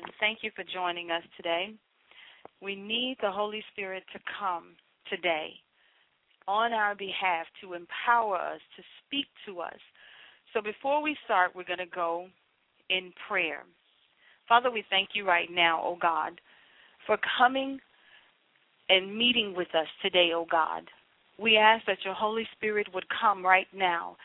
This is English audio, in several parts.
Amen. Thank you for joining us today. We need the Holy Spirit to come today on our behalf to empower us, to speak to us. So before we start, we're going to go in prayer. Father, we thank you right now, O God, for coming and meeting with us today, O God. We ask that your Holy Spirit would come right now.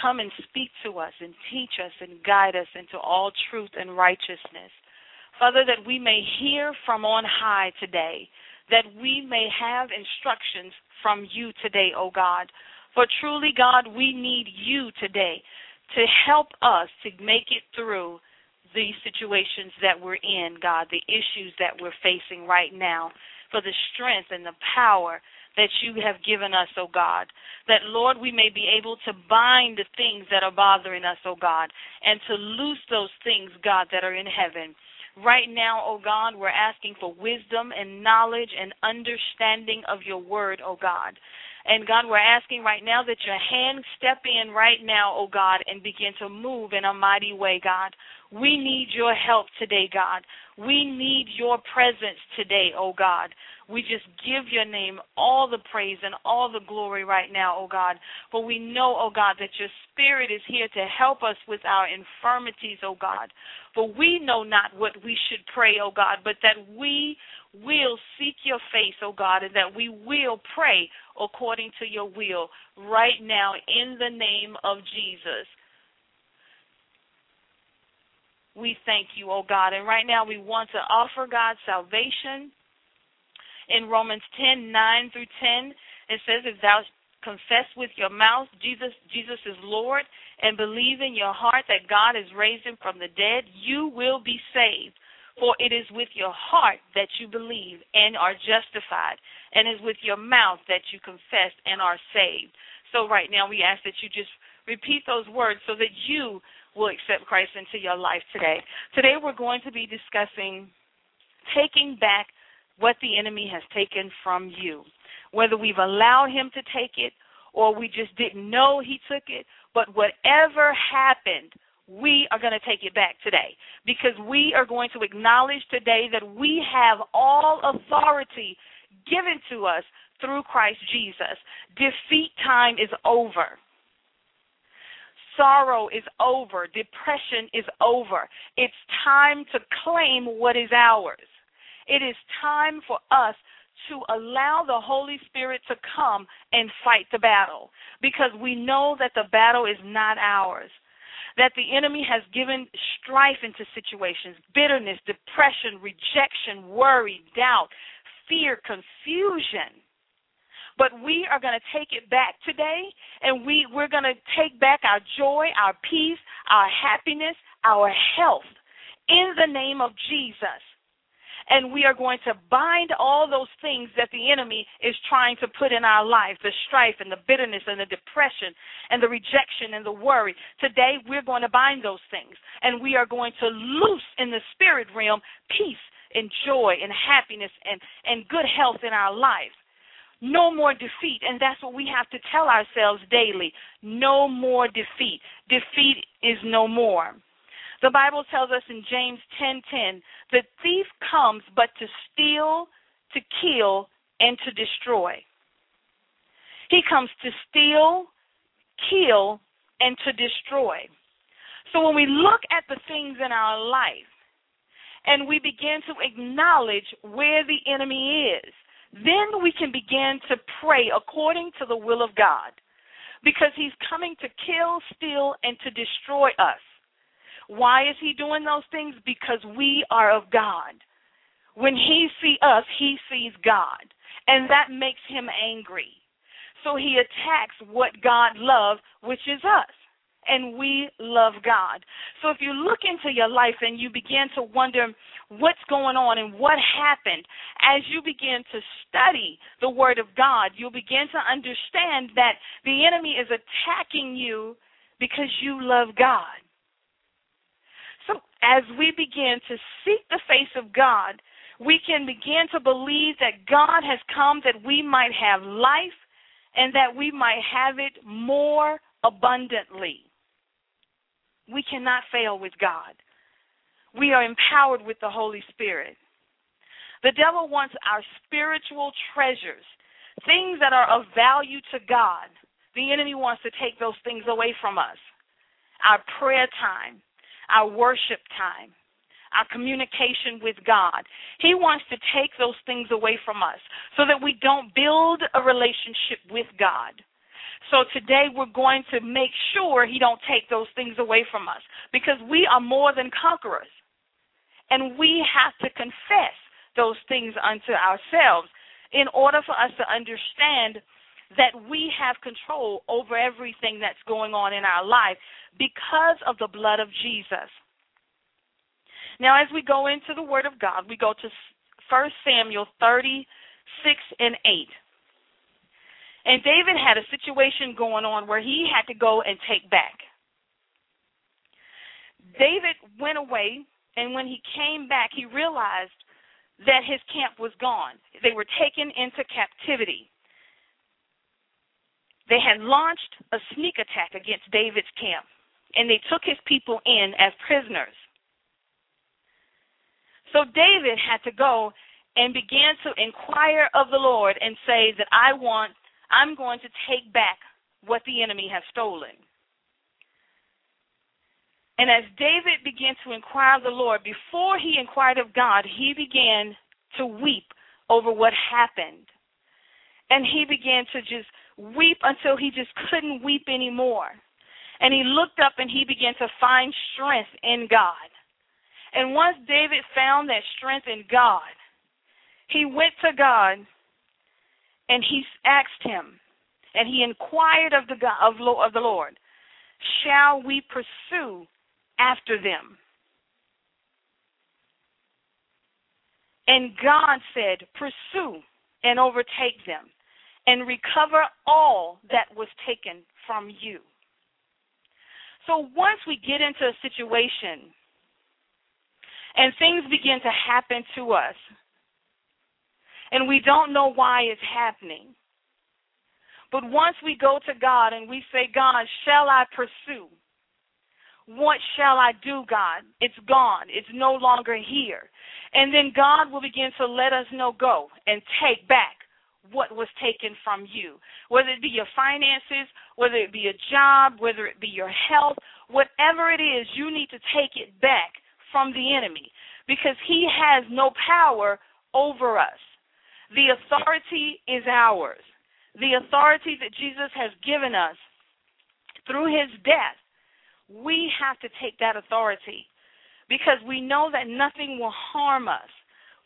Come and speak to us and teach us and guide us into all truth and righteousness. Father, that we may hear from on high today, that we may have instructions from you today, O God. For truly, God, we need you today to help us to make it through the situations that we're in, God, the issues that we're facing right now, for the strength and the power that you have given us, O God. That, Lord, we may be able to bind the things that are bothering us, O God, and to loose those things, God, that are in heaven. Right now, O God, we're asking for wisdom and knowledge and understanding of your word, O God. And God, we're asking right now that your hand step in right now, oh God, and begin to move in a mighty way, God. We need your help today, God. We need your presence today, oh God. We just give your name all the praise and all the glory right now, oh God. For we know, oh God, that your spirit is here to help us with our infirmities, oh God. For we know not what we should pray, oh God, but that we will seek your face, oh God, and that we will pray according to your will right now in the name of Jesus. We thank you, oh God. And right now we want to offer God salvation. In Romans 10 9 through 10, it says, If thou confess with your mouth Jesus, Jesus is Lord and believe in your heart that God has raised him from the dead, you will be saved. For it is with your heart that you believe and are justified, and is with your mouth that you confess and are saved. So right now we ask that you just repeat those words so that you will accept Christ into your life today. Today we're going to be discussing taking back what the enemy has taken from you. Whether we've allowed him to take it or we just didn't know he took it, but whatever happened, we are going to take it back today because we are going to acknowledge today that we have all authority given to us through Christ Jesus. Defeat time is over. Sorrow is over. Depression is over. It's time to claim what is ours. It is time for us to allow the Holy Spirit to come and fight the battle because we know that the battle is not ours. That the enemy has given strife into situations, bitterness, depression, rejection, worry, doubt, fear, confusion. But we are going to take it back today and we, we're going to take back our joy, our peace, our happiness, our health in the name of Jesus and we are going to bind all those things that the enemy is trying to put in our life the strife and the bitterness and the depression and the rejection and the worry. Today, we're going to bind those things, and we are going to loose in the spirit realm peace and joy and happiness and, and good health in our lives. No more defeat, and that's what we have to tell ourselves daily. No more defeat. Defeat is no more. The Bible tells us in James 10:10, "The thief comes but to steal, to kill, and to destroy." He comes to steal, kill, and to destroy. So when we look at the things in our life and we begin to acknowledge where the enemy is, then we can begin to pray according to the will of God. Because he's coming to kill, steal, and to destroy us. Why is he doing those things? Because we are of God. When he sees us, he sees God. And that makes him angry. So he attacks what God loves, which is us. And we love God. So if you look into your life and you begin to wonder what's going on and what happened, as you begin to study the Word of God, you'll begin to understand that the enemy is attacking you because you love God as we begin to seek the face of God, we can begin to believe that God has come that we might have life and that we might have it more abundantly. We cannot fail with God. We are empowered with the Holy Spirit. The devil wants our spiritual treasures, things that are of value to God. The enemy wants to take those things away from us. Our prayer time, our worship time, our communication with God. He wants to take those things away from us so that we don't build a relationship with God. So today we're going to make sure he don't take those things away from us because we are more than conquerors. And we have to confess those things unto ourselves in order for us to understand that we have control over everything that's going on in our life because of the blood of Jesus. Now, as we go into the Word of God, we go to 1 Samuel 36 and 8. And David had a situation going on where he had to go and take back. David went away, and when he came back, he realized that his camp was gone. They were taken into captivity. They had launched a sneak attack against David's camp, and they took his people in as prisoners. So David had to go and began to inquire of the Lord and say that I want, I'm going to take back what the enemy has stolen. And as David began to inquire of the Lord, before he inquired of God, he began to weep over what happened. And he began to just weep until he just couldn't weep anymore. And he looked up and he began to find strength in God. And once David found that strength in God, he went to God and he asked him, and he inquired of the God, of, of the Lord, "Shall we pursue after them?" And God said, "Pursue and overtake them." And recover all that was taken from you. So once we get into a situation and things begin to happen to us, and we don't know why it's happening, but once we go to God and we say, God, shall I pursue? What shall I do, God? It's gone. It's no longer here. And then God will begin to let us know go and take back what was taken from you. Whether it be your finances, whether it be a job, whether it be your health, whatever it is, you need to take it back from the enemy because he has no power over us. The authority is ours. The authority that Jesus has given us through his death, we have to take that authority because we know that nothing will harm us.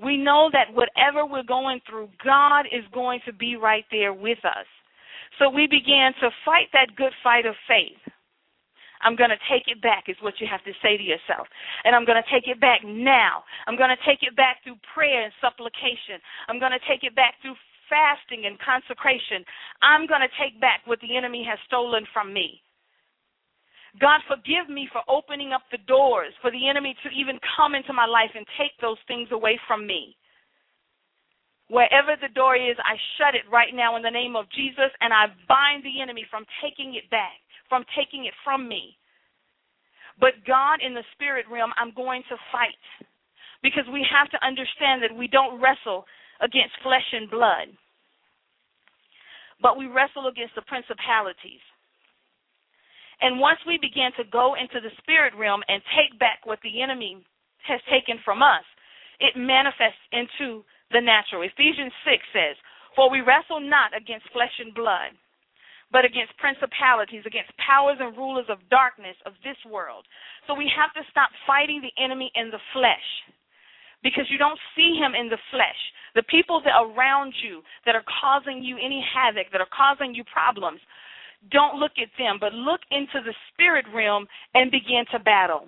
We know that whatever we're going through, God is going to be right there with us. So we began to fight that good fight of faith. I'm going to take it back, is what you have to say to yourself. And I'm going to take it back now. I'm going to take it back through prayer and supplication. I'm going to take it back through fasting and consecration. I'm going to take back what the enemy has stolen from me. God, forgive me for opening up the doors for the enemy to even come into my life and take those things away from me. Wherever the door is, I shut it right now in the name of Jesus, and I bind the enemy from taking it back, from taking it from me. But God, in the spirit realm, I'm going to fight because we have to understand that we don't wrestle against flesh and blood, but we wrestle against the principalities. And once we begin to go into the spirit realm and take back what the enemy has taken from us, it manifests into the natural. Ephesians 6 says, For we wrestle not against flesh and blood, but against principalities, against powers and rulers of darkness of this world. So we have to stop fighting the enemy in the flesh because you don't see him in the flesh. The people that are around you that are causing you any havoc, that are causing you problems, don't look at them, but look into the spirit realm and begin to battle.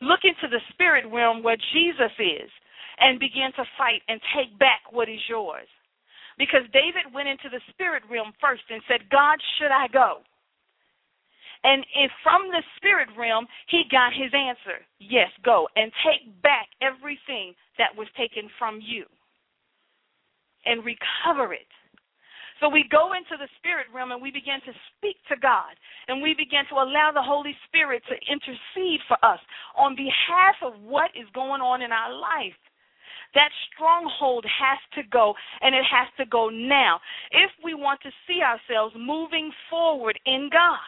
Look into the spirit realm where Jesus is and begin to fight and take back what is yours. Because David went into the spirit realm first and said, God, should I go? And if from the spirit realm, he got his answer yes, go and take back everything that was taken from you and recover it. So we go into the spirit realm and we begin to speak to God and we begin to allow the Holy Spirit to intercede for us on behalf of what is going on in our life. That stronghold has to go and it has to go now if we want to see ourselves moving forward in God.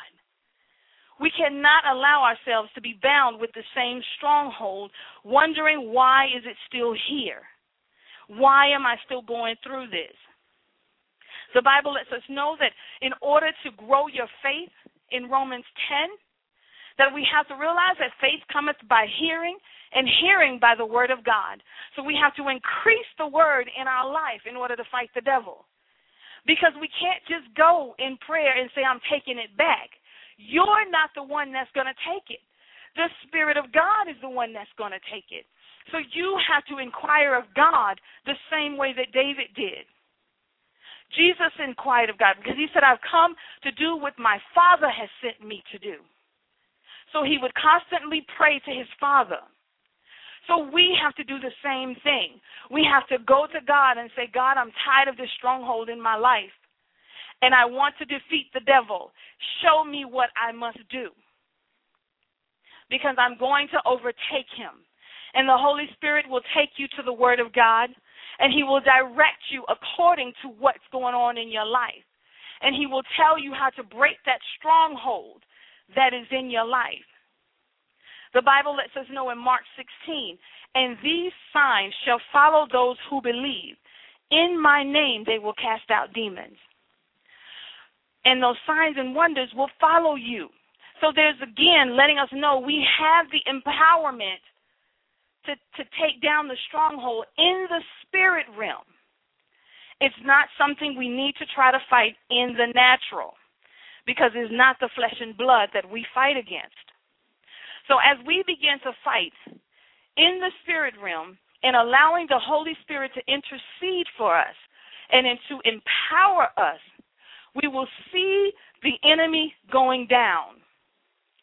We cannot allow ourselves to be bound with the same stronghold, wondering why is it still here? Why am I still going through this? The Bible lets us know that in order to grow your faith in Romans 10, that we have to realize that faith cometh by hearing and hearing by the word of God. So we have to increase the word in our life in order to fight the devil. Because we can't just go in prayer and say, I'm taking it back. You're not the one that's going to take it. The Spirit of God is the one that's going to take it. So you have to inquire of God the same way that David did. Jesus inquired of God because he said, I've come to do what my Father has sent me to do. So he would constantly pray to his Father. So we have to do the same thing. We have to go to God and say, God, I'm tired of this stronghold in my life, and I want to defeat the devil. Show me what I must do because I'm going to overtake him. And the Holy Spirit will take you to the Word of God and He will direct you according to what's going on in your life. And He will tell you how to break that stronghold that is in your life. The Bible lets us know in Mark 16, and these signs shall follow those who believe. In my name they will cast out demons. And those signs and wonders will follow you. So there's again letting us know we have the empowerment to, to take down the stronghold in the spirit realm. It's not something we need to try to fight in the natural because it's not the flesh and blood that we fight against. So as we begin to fight in the spirit realm and allowing the Holy Spirit to intercede for us and to empower us, we will see the enemy going down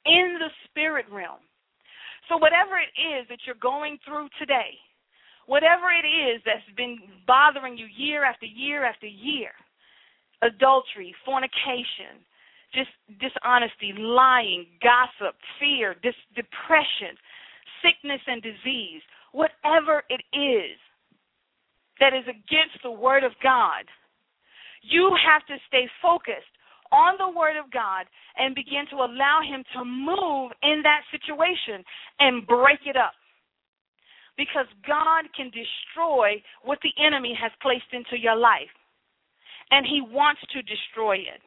in the spirit realm. So, whatever it is that you're going through today, whatever it is that's been bothering you year after year after year adultery, fornication, just dishonesty, lying, gossip, fear, dis- depression, sickness and disease, whatever it is that is against the Word of God, You have to stay focused on the Word of God and begin to allow Him to move in that situation and break it up. Because God can destroy what the enemy has placed into your life, and He wants to destroy it.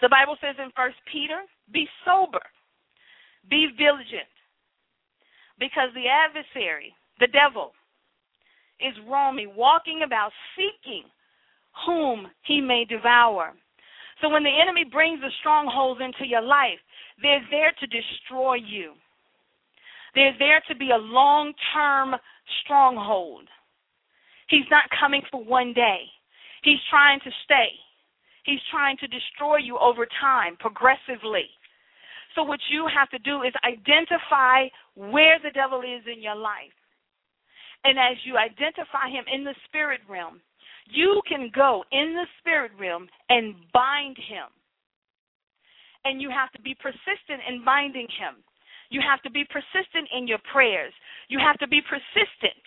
The Bible says in 1 Peter, be sober, be vigilant, because the adversary, the devil, is roaming, walking about seeking whom he may devour. So when the enemy brings the strongholds into your life, they're there to destroy you. They're there to be a long term stronghold. He's not coming for one day. He's trying to stay. He's trying to destroy you over time, progressively. So, what you have to do is identify where the devil is in your life. And as you identify him in the spirit realm, you can go in the spirit realm and bind him. And you have to be persistent in binding him. You have to be persistent in your prayers. You have to be persistent.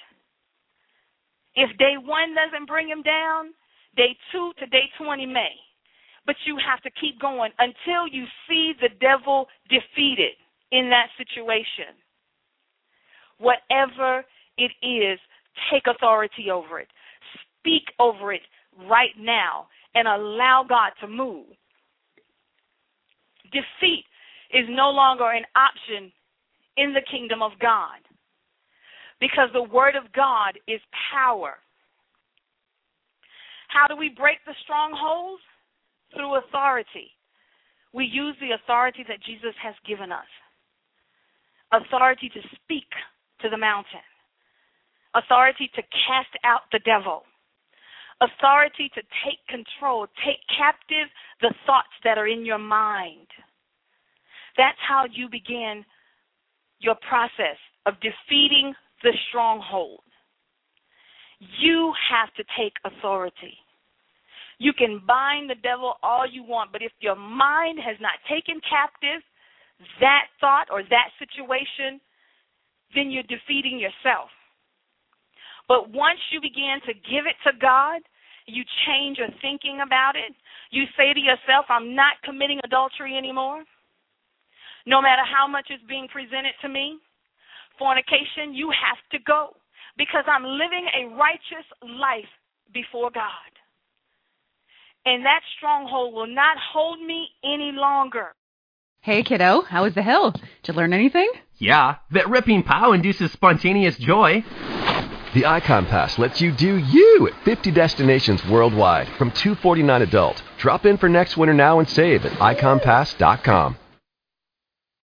If day one doesn't bring him down, day two to day 20 may. But you have to keep going until you see the devil defeated in that situation. Whatever it is, take authority over it. Speak over it right now and allow God to move. Defeat is no longer an option in the kingdom of God because the word of God is power. How do we break the strongholds? Through authority. We use the authority that Jesus has given us authority to speak to the mountain, authority to cast out the devil, authority to take control, take captive the thoughts that are in your mind. That's how you begin your process of defeating the stronghold. You have to take authority. You can bind the devil all you want, but if your mind has not taken captive that thought or that situation, then you're defeating yourself. But once you begin to give it to God, you change your thinking about it. You say to yourself, I'm not committing adultery anymore. No matter how much is being presented to me, fornication, you have to go because I'm living a righteous life before God. And that stronghold will not hold me any longer. Hey, kiddo, how was the hill? Did you learn anything? Yeah, that ripping pow induces spontaneous joy. The Ikon Pass lets you do you at 50 destinations worldwide from 249 adult. Drop in for next winter now and save at ikonpass.com.